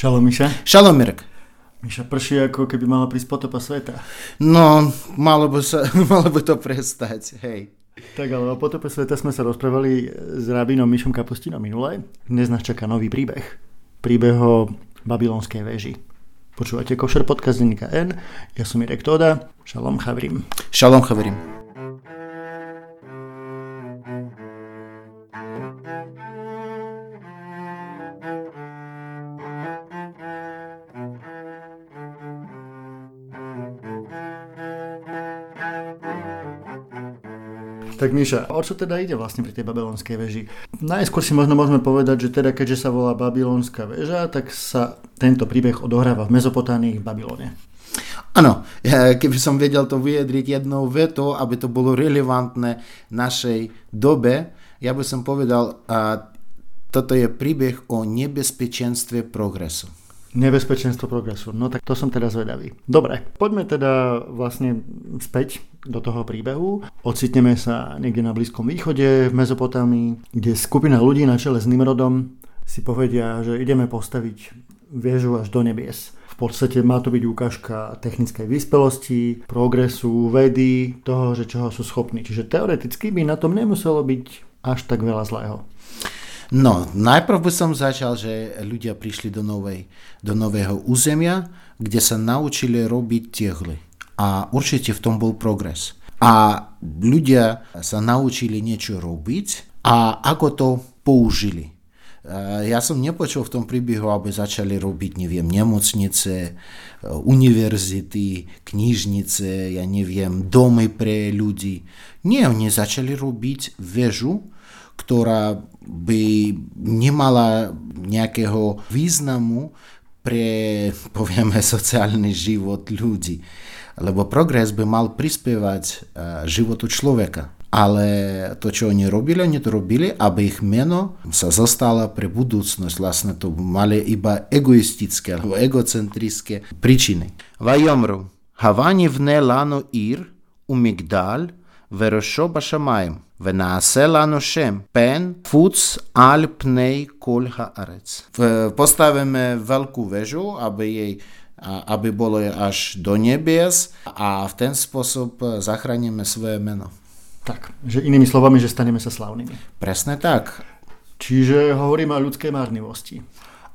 Šalom, Miša. Šalom, Mirek. Miša, prší ako keby mala prísť potopa sveta. No, malo by, sa, malo by to prestať, hej. Tak ale o potope sveta sme sa rozprávali s rabinom Mišom Kapustinom minule. Dnes nás čaká nový príbeh. Príbeh o babylonskej veži. Počúvate Košer podcast N. Ja som Mirek Toda. Šalom chavrim. Šalom chavrim. Tak Miša, o čo teda ide vlastne pri tej babylonskej veži? Najskôr si možno môžeme povedať, že teda keďže sa volá babylonská väža, tak sa tento príbeh odohráva v Mezopotánii v Babylone. Áno, keby som vedel to vyjadriť jednou vetou, aby to bolo relevantné našej dobe, ja by som povedal, toto je príbeh o nebezpečenstve progresu. Nebezpečenstvo progresu. No tak to som teda zvedavý. Dobre, poďme teda vlastne späť do toho príbehu. Ocitneme sa niekde na Blízkom východe, v Mezopotámii, kde skupina ľudí na čele s Nimrodom si povedia, že ideme postaviť viežu až do nebies. V podstate má to byť ukážka technickej vyspelosti, progresu, vedy, toho, že čoho sú schopní. Čiže teoreticky by na tom nemuselo byť až tak veľa zlého. No, najprv by som začal, že ľudia prišli do, novej, do nového územia, kde sa naučili robiť tehly. A určite v tom bol progres. A ľudia sa naučili niečo robiť a ako to použili. Ja som nepočul v tom príbehu, aby začali robiť, neviem, nemocnice, univerzity, knižnice, ja neviem, domy pre ľudí. Nie, oni začali robiť väžu, ktorá by nemala nejakého významu pre, povieme, sociálny život ľudí. Lebo progres by mal prispievať životu človeka. Ale to, čo oni robili, oni to robili, aby ich meno sa zostalo pre budúcnosť. Vlastne to mali iba egoistické alebo egocentrické príčiny. Vajomru, Havani vne lano ir, umigdal, וראשו בשמיים, ונעשה לנו שם, פן פוץ על פני כל הארץ. Postavíme veľkú väžu, aby jej aby bolo až do nebies a v ten spôsob zachránime svoje meno. Tak, že inými slovami, že staneme sa slavnými. Presne tak. Čiže hovoríme o ľudskej márnivosti.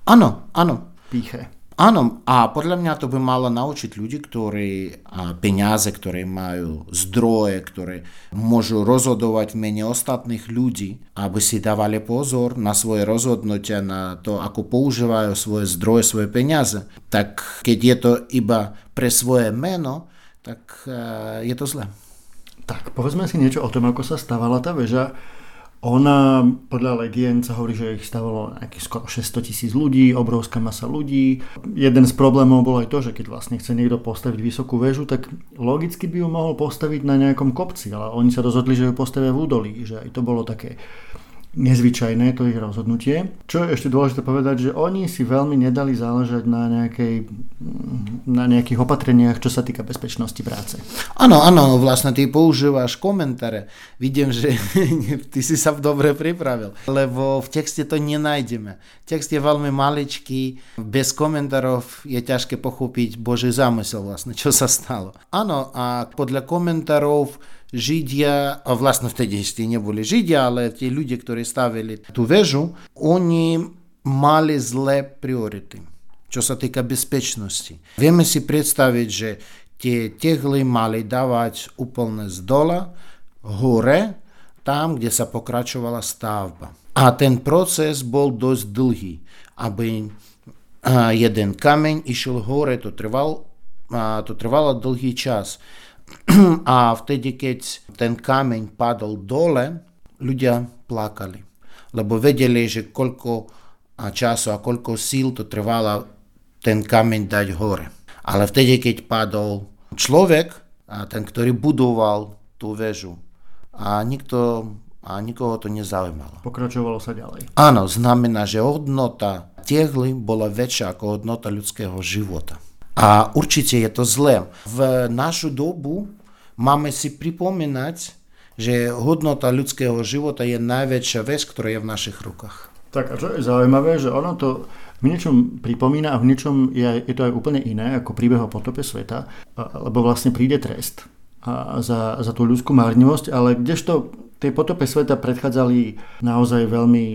Áno, áno. Píche. Áno, a podľa mňa to by malo naučiť ľudí, ktorí peniaze, ktoré majú zdroje, ktoré môžu rozhodovať v mene ostatných ľudí, aby si dávali pozor na svoje rozhodnutia, na to, ako používajú svoje zdroje, svoje peniaze. Tak keď je to iba pre svoje meno, tak je to zle. Tak povedzme si niečo o tom, ako sa stávala tá väža ona, podľa legend sa hovorí, že ich stavalo nejakých skoro 600 tisíc ľudí, obrovská masa ľudí. Jeden z problémov bol aj to, že keď vlastne chce niekto postaviť vysokú väžu, tak logicky by ju mohol postaviť na nejakom kopci, ale oni sa rozhodli, že ju postavia v údolí, že aj to bolo také nezvyčajné to ich rozhodnutie. Čo je ešte dôležité povedať, že oni si veľmi nedali záležať na, nejakej, na nejakých opatreniach, čo sa týka bezpečnosti práce. Áno, áno, vlastne ty používaš komentáre. Vidím, že ty si sa dobre pripravil, lebo v texte to nenájdeme. Text je veľmi maličký, bez komentárov je ťažké pochopiť Boží zámysel vlastne, čo sa stalo. Áno, a podľa komentárov Židia, a vlastne vtedy ešte neboli Židia, ale tí ľudia, ktorí stavili tú väžu, oni mali zlé priority, čo sa týka bezpečnosti. Vieme si predstaviť, že tie tehly mali dávať úplne z dola, hore, tam, kde sa pokračovala stavba. A ten proces bol dosť dlhý, aby jeden kameň išiel hore, to, trval, to trvalo dlhý čas. A vtedy, keď ten kameň padol dole, ľudia plakali. Lebo vedeli, že koľko času a koľko síl to trvalo ten kameň dať hore. Ale vtedy, keď padol človek, a ten, ktorý budoval tú väžu, a nikto a nikoho to nezaujímalo. Pokračovalo sa ďalej. Áno, znamená, že hodnota tehly bola väčšia ako hodnota ľudského života. A určite je to zlé. V našu dobu máme si pripomínať, že hodnota ľudského života je najväčšia vec, ktorá je v našich rukách. Tak a čo je zaujímavé, že ono to v niečom pripomína a v niečom je, je to aj úplne iné ako príbeh o potope sveta, lebo vlastne príde trest za, za tú ľudskú márnivosť, ale kdežto tej potope sveta predchádzali naozaj veľmi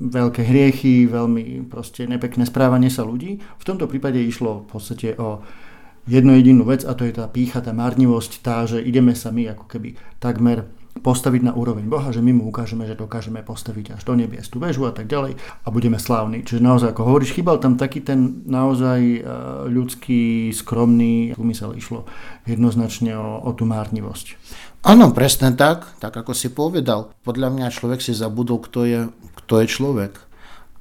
veľké hriechy, veľmi proste nepekné správanie sa ľudí. V tomto prípade išlo v podstate o jednu jedinú vec a to je tá pícha, tá márnivosť, tá, že ideme sa my ako keby takmer postaviť na úroveň Boha, že my mu ukážeme, že dokážeme postaviť až do nebies tú väžu a tak ďalej a budeme slávni. Čiže naozaj, ako hovoríš, chýbal tam taký ten naozaj e, ľudský, skromný úmysel išlo jednoznačne o, o tú márnivosť. Áno, presne tak, tak ako si povedal. Podľa mňa človek si zabudol, kto je, kto je človek.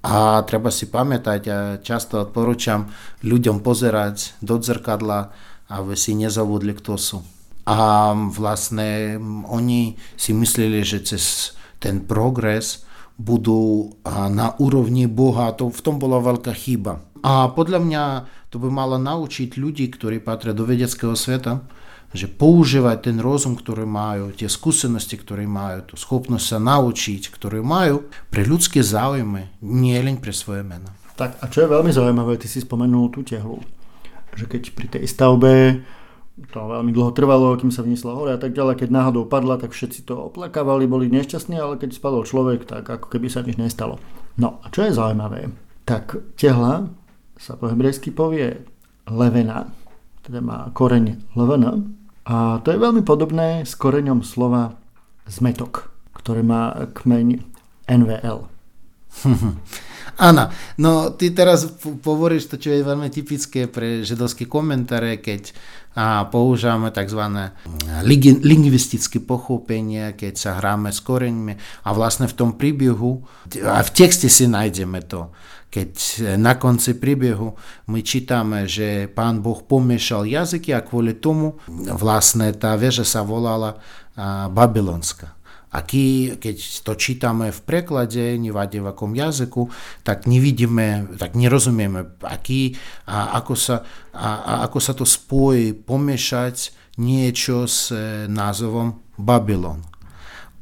A treba si pamätať, ja často odporúčam ľuďom pozerať do zrkadla, aby si nezabudli, kto sú. A vlastne oni si mysleli, že cez ten progres budú na úrovni Boha. To, v tom bola veľká chyba. A podľa mňa to by malo naučiť ľudí, ktorí patria do vedeckého sveta, že používať ten rozum, ktorý majú, tie skúsenosti, ktoré majú, tú schopnosť sa naučiť, ktoré majú, pre ľudské záujmy, nie len pre svoje meno. Tak a čo je veľmi zaujímavé, ty si spomenul tú tehlu, že keď pri tej stavbe to veľmi dlho trvalo, kým sa vniesla hore a tak ďalej. Keď náhodou padla, tak všetci to oplakávali, boli nešťastní, ale keď spadol človek, tak ako keby sa nič nestalo. No a čo je zaujímavé, tak tehla sa po hebrejsky povie levena, teda má koreň levena a to je veľmi podobné s koreňom slova zmetok, ktoré má kmeň NVL. Áno, no ty teraz povoríš to, čo je veľmi typické pre židovské komentáre, keď a používame tzv. lingvistické pochopenie, keď sa hráme s koreňmi a vlastne v tom príbehu, a v texte si nájdeme to, keď na konci príbehu my čítame, že pán Boh pomiešal jazyky a kvôli tomu vlastne tá väža sa volala Babylonská. Aký, keď to čítame v preklade, nevadí v akom jazyku, tak nevidíme, tak nerozumieme, aký, a ako, sa, a, a ako sa to spojí, pomiešať niečo s e, názvom Babylon.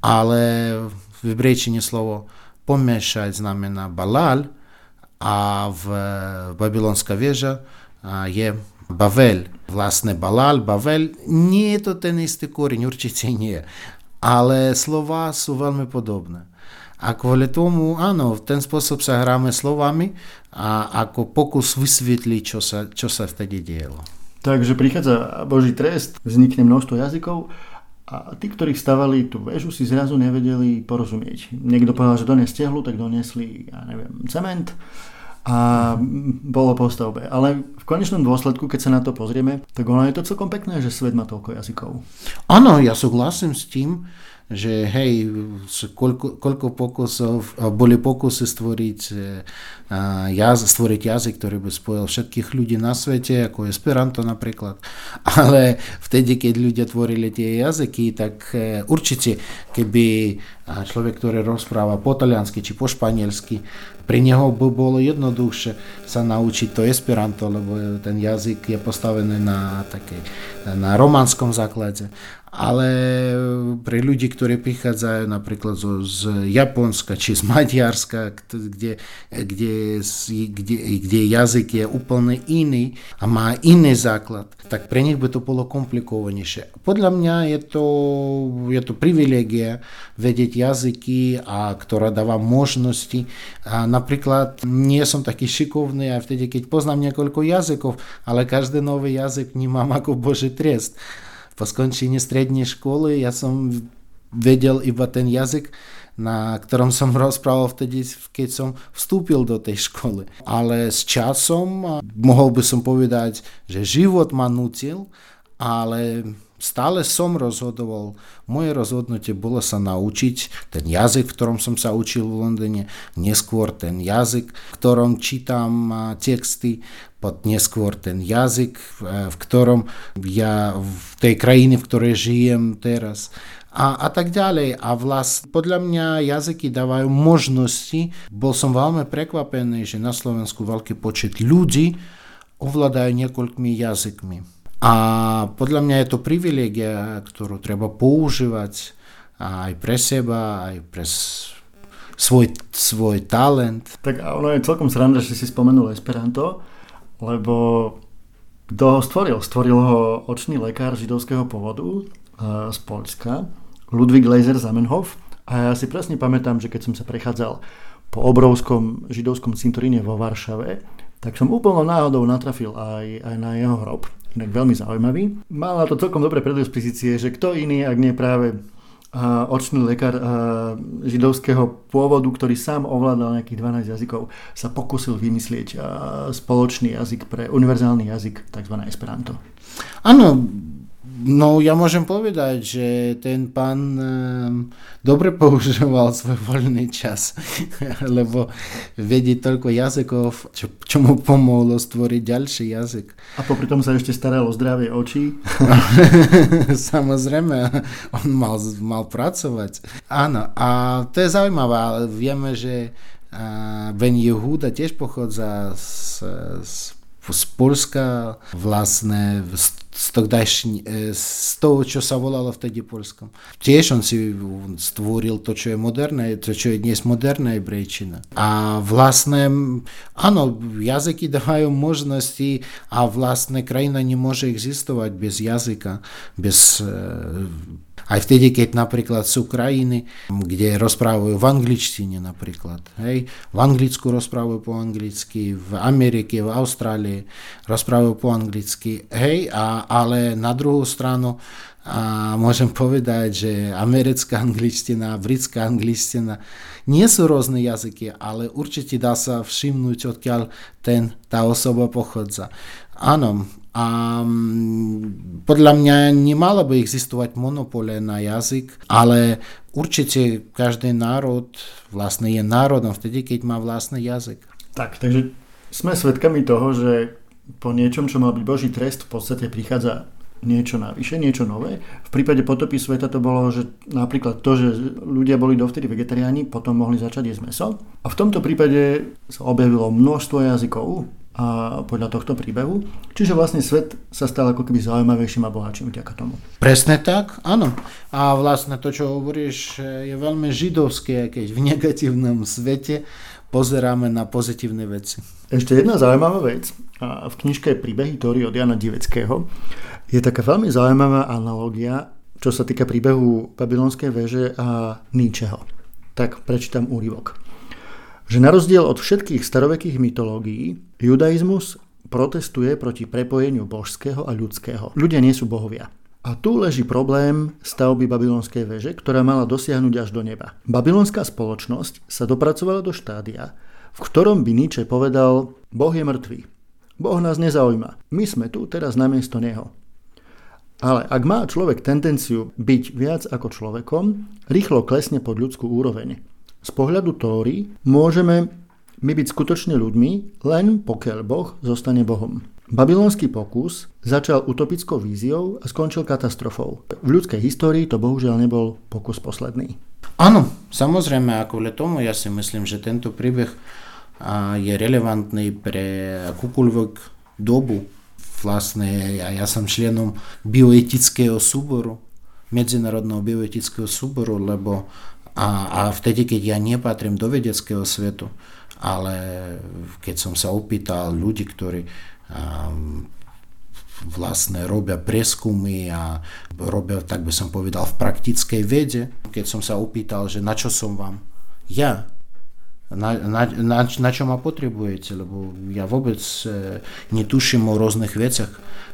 Ale v hebrejčine slovo pomiešať znamená balal a v babylonská vieža je Bavel. Vlastne Balal, Bavel, nie je to ten istý koreň, určite nie slova sú veľmi podobné. A kvôli tomu, áno, v ten spôsob sa hráme slovami a ako pokus vysvetliť, čo sa, čo sa vtedy dielo. Takže prichádza Boží trest, vznikne množstvo jazykov a tí, ktorí stavali tú väžu, si zrazu nevedeli porozumieť. Niekto povedal, že dones tehlu, tak donesli, ja neviem, cement a bolo po stavbe. Ale v konečnom dôsledku, keď sa na to pozrieme, tak ono je to celkom pekné, že svet má toľko jazykov. Áno, ja súhlasím s tým, že hej, koľko, koľko pokusov, boli pokusy stvoriť, jaz, stvoriť jazyk, ktorý by spojil všetkých ľudí na svete, ako Esperanto napríklad. Ale vtedy, keď ľudia tvorili tie jazyky, tak e, určite, keby človek, ktorý rozpráva po taliansky či po španielsky, pre neho by bolo jednoduchšie sa naučiť to Esperanto, lebo ten jazyk je postavený na, takej, na románskom základe ale pre ľudí, ktorí prichádzajú napríklad zo, z Japonska či z Maďarska, kde, kde, kde, kde jazyk je úplne iný a má iný základ, tak pre nich by to bolo komplikovanejšie. Podľa mňa je to, je to privilegia vedieť jazyky, a ktorá dáva možnosti. A napríklad nie som taký šikovný a vtedy, keď poznám niekoľko jazykov, ale každý nový jazyk vnímam ako Boží trest po skončení strednej školy ja som vedel iba ten jazyk, na ktorom som rozprával vtedy, keď som vstúpil do tej školy. Ale s časom mohol by som povedať, že život ma nutil, ale stále som rozhodoval. Moje rozhodnutie bolo sa naučiť ten jazyk, v ktorom som sa učil v Londýne, neskôr ten jazyk, v ktorom čítam texty, pod neskôr ten jazyk, v ktorom ja v tej krajine, v ktorej žijem teraz, a, a tak ďalej. A vlast, podľa mňa jazyky dávajú možnosti. Bol som veľmi prekvapený, že na Slovensku veľký počet ľudí ovládajú niekoľkými jazykmi. A podľa mňa je to privilegia, ktorú treba používať aj pre seba, aj pre svoj, svoj talent. Tak ono je celkom sranda, že si spomenul Esperanto, lebo kto ho stvoril? Stvoril ho očný lekár židovského pôvodu e, z Polska, Ludwig Leiser Zamenhof. A ja si presne pamätám, že keď som sa prechádzal po obrovskom židovskom cintoríne vo Varšave, tak som úplnou náhodou natrafil aj, aj na jeho hrob. Inak veľmi zaujímavý. Mal na to celkom dobré predispozície, že kto iný, ak nie práve očný lekár židovského pôvodu, ktorý sám ovládal nejakých 12 jazykov, sa pokusil vymyslieť spoločný jazyk pre univerzálny jazyk, tzv. Esperanto. Áno, No ja môžem povedať, že ten pán um, dobre používal svoj voľný čas, lebo vedí toľko jazykov, čo, čo mu pomohlo stvoriť ďalší jazyk. A popri tom sa ešte staral o zdravie očí. Samozrejme, on mal, mal pracovať. Áno, a to je zaujímavé, vieme, že Ben Jehuda tiež pochádza z z Polska vlastne z, togdajšň, e, z toho, čo sa volalo vtedy Polskom. Tiež on si stvoril to, čo je moderné, to, čo je dnes moderná hebrejčina. A vlastne, áno, jazyky dávajú možnosti a vlastne krajina nemôže existovať bez jazyka, bez aj vtedy, keď napríklad sú krajiny, kde rozprávajú v angličtine napríklad. Hej? V Anglicku rozprávajú po anglicky, v Amerike, v Austrálii rozprávajú po anglicky. Hej? A, ale na druhú stranu a môžem povedať, že americká angličtina, britská angličtina nie sú rôzne jazyky, ale určite dá sa všimnúť, odkiaľ ten, tá osoba pochádza. Áno, a podľa mňa nemalo by existovať monopole na jazyk, ale určite každý národ vlastne je národom vtedy, keď má vlastný jazyk. Tak, takže sme svedkami toho, že po niečom, čo mal byť Boží trest, v podstate prichádza niečo navyše, niečo nové. V prípade potopy sveta to bolo, že napríklad to, že ľudia boli dovtedy vegetariáni, potom mohli začať jesť meso. A v tomto prípade sa objavilo množstvo jazykov, a podľa tohto príbehu. Čiže vlastne svet sa stal ako keby zaujímavejším a bohatším vďaka tomu. Presne tak, áno. A vlastne to, čo hovoríš, je veľmi židovské, keď v negatívnom svete pozeráme na pozitívne veci. Ešte jedna zaujímavá vec. A v knižke Príbehy Tóry od Jana Diveckého je taká veľmi zaujímavá analogia, čo sa týka príbehu Babylonskej veže a Níčeho. Tak prečítam úryvok že na rozdiel od všetkých starovekých mytológií, judaizmus protestuje proti prepojeniu božského a ľudského. Ľudia nie sú bohovia. A tu leží problém stavby babylonskej veže, ktorá mala dosiahnuť až do neba. Babylonská spoločnosť sa dopracovala do štádia, v ktorom by Nietzsche povedal, Boh je mŕtvý. Boh nás nezaujíma. My sme tu teraz namiesto Neho. Ale ak má človek tendenciu byť viac ako človekom, rýchlo klesne pod ľudskú úroveň. Z pohľadu Tóry môžeme my byť skutočne ľuďmi, len pokiaľ Boh zostane Bohom. Babylonský pokus začal utopickou víziou a skončil katastrofou. V ľudskej histórii to bohužiaľ nebol pokus posledný. Áno, samozrejme, a kvôli tomu ja si myslím, že tento príbeh je relevantný pre akúkoľvek dobu. Vlastne ja, ja som členom bioetického súboru, medzinárodného bioetického súboru, lebo a, a vtedy, keď ja nepatrím do vedeckého svetu, ale keď som sa opýtal ľudí, ktorí um, vlastne robia preskumy a robia, tak by som povedal, v praktickej vede, keď som sa opýtal, že na čo som vám ja, na, na, na, na čo ma potrebujete, lebo ja vôbec e, netuším o rôznych veciach,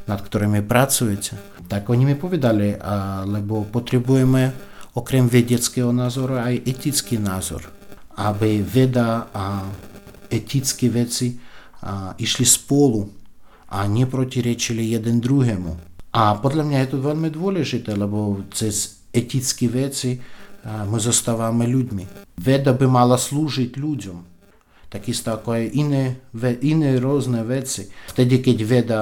nad ktorými pracujete. Tak oni mi povedali, a, lebo potrebujeme okrem vedeckého názoru aj etický názor. Aby veda a etické veci a, išli spolu a neprotirečili jeden druhému. A podľa mňa je to veľmi dôležité, lebo cez etické veci a, my zostávame ľuďmi. Veda by mala slúžiť ľuďom. Takisto ako aj iné, iné rôzne veci. Vtedy, keď veda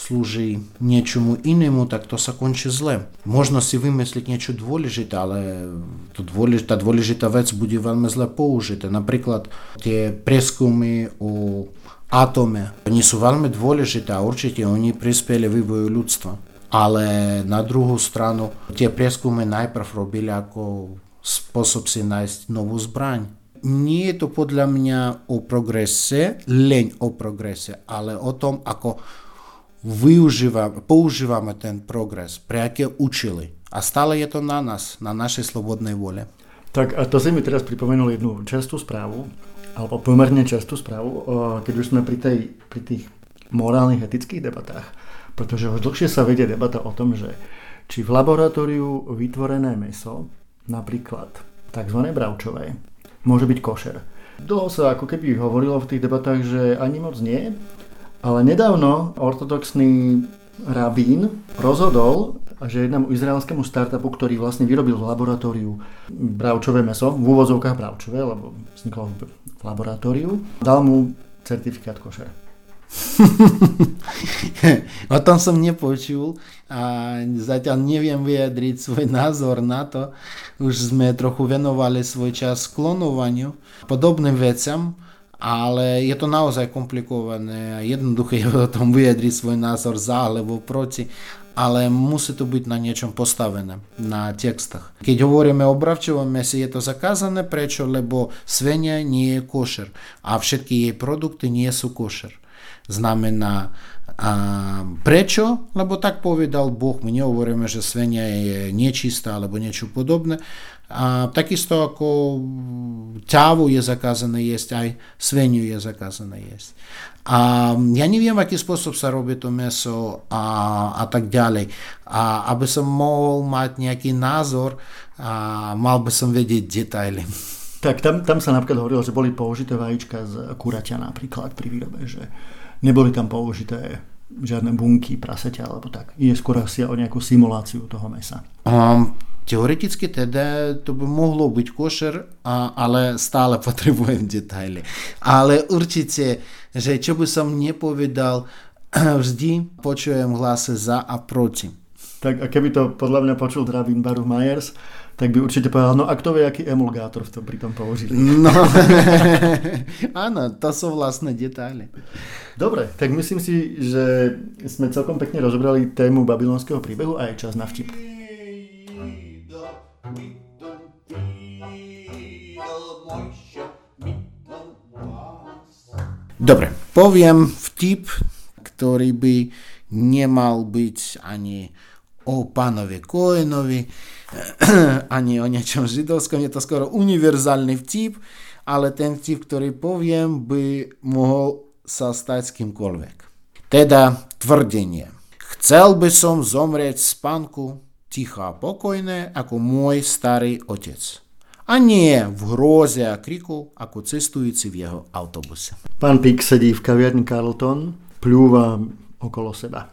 slúži niečomu inému, tak to sa končí zle. Možno si vymyslieť niečo dôležité, ale to dôlež, tá dôležitá vec bude veľmi zle použitá. Napríklad tie preskumy o atome, oni sú veľmi dôležité a určite oni prispeli vývoju ľudstva. Ale na druhú stranu tie prieskumy najprv robili ako spôsob si nájsť novú zbraň. nie je to podľa mňa o progrese, len o progrese, ale o tom, ako využívame, používame ten progres, pre aké účely. A stále je to na nás, na našej slobodnej vole. Tak a to si mi teraz pripomenul jednu častú správu, alebo pomerne častú správu, keď už sme pri, tej, pri tých morálnych, etických debatách. Pretože už dlhšie sa vedie debata o tom, že či v laboratóriu vytvorené meso, napríklad tzv. bravčové, môže byť košer. Dlho sa ako keby hovorilo v tých debatách, že ani moc nie, ale nedávno ortodoxný rabín rozhodol, že jednému izraelskému startupu, ktorý vlastne vyrobil v laboratóriu bravčové meso, v úvozovkách bravčové, lebo vzniklo v laboratóriu, dal mu certifikát košer. o tom som nepočul a zatiaľ neviem vyjadriť svoj názor na to. Už sme trochu venovali svoj čas klonovaniu, podobným veciam, ale je to naozaj komplikované jednoduché je o tom vyjadriť svoj názor za alebo proti, ale musí to byť na niečom postavené, na textách. Keď hovoríme o bravčovom mese, je to zakázané, prečo? Lebo svenia nie je košer a všetky jej produkty nie sú košer. Znamená, a prečo? Lebo tak povedal Boh. My nehovoríme, že svenia je nečistá alebo niečo podobné. A takisto ako ťavu je zakázané jesť, aj sveniu je zakázané jesť. A ja neviem, aký spôsob sa robí to meso a, a tak ďalej. A aby som mohol mať nejaký názor, a mal by som vedieť detaily. Tak tam, tam sa napríklad hovorilo, že boli použité vajíčka z kuraťa napríklad pri výrobe, že neboli tam použité žiadne bunky, praseťa alebo tak. Je skôr asi o nejakú simuláciu toho mesa. Um, teoreticky teda to by mohlo byť košer, a, ale stále potrebujem detaily. Ale určite, že čo by som nepovedal, vždy počujem hlasy za a proti. Tak a keby to podľa mňa počul Dravin Baruch Myers, tak by určite povedal, no a kto vie, aký emulgátor v tom pri tom použili. No, áno, to sú vlastné detaily. Dobre, tak myslím si, že sme celkom pekne rozobrali tému babylonského príbehu a je čas na vtip. Dobre, poviem vtip, ktorý by nemal byť ani o pánovi Koenovi, ani o niečom židovskom, je to skoro univerzálny vtip, ale ten vtip, ktorý poviem, by mohol sa stať s kýmkoľvek. Teda tvrdenie. Chcel by som zomrieť v spánku ticho a pokojné ako môj starý otec. A nie v hroze a kriku ako cestujúci v jeho autobuse. Pán Pík sedí v kaviarni Carlton, pľúva okolo seba.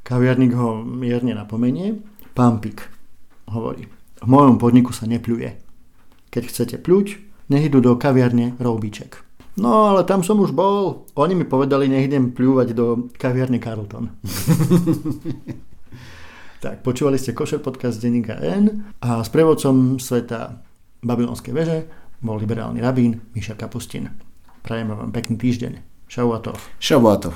Kaviarník ho mierne napomenie. Pán Pík hovorí, v mojom podniku sa nepľuje. Keď chcete pľuť, nech idú do kaviarne Roubiček. No ale tam som už bol. Oni mi povedali, nech idem pľúvať do kaviarne Carlton. tak, počúvali ste Košer podcast denníka N a s prevodcom sveta Babylonskej veže bol liberálny rabín Miša Kapustin. Prajem vám pekný týždeň. Šauatov. Šauatov.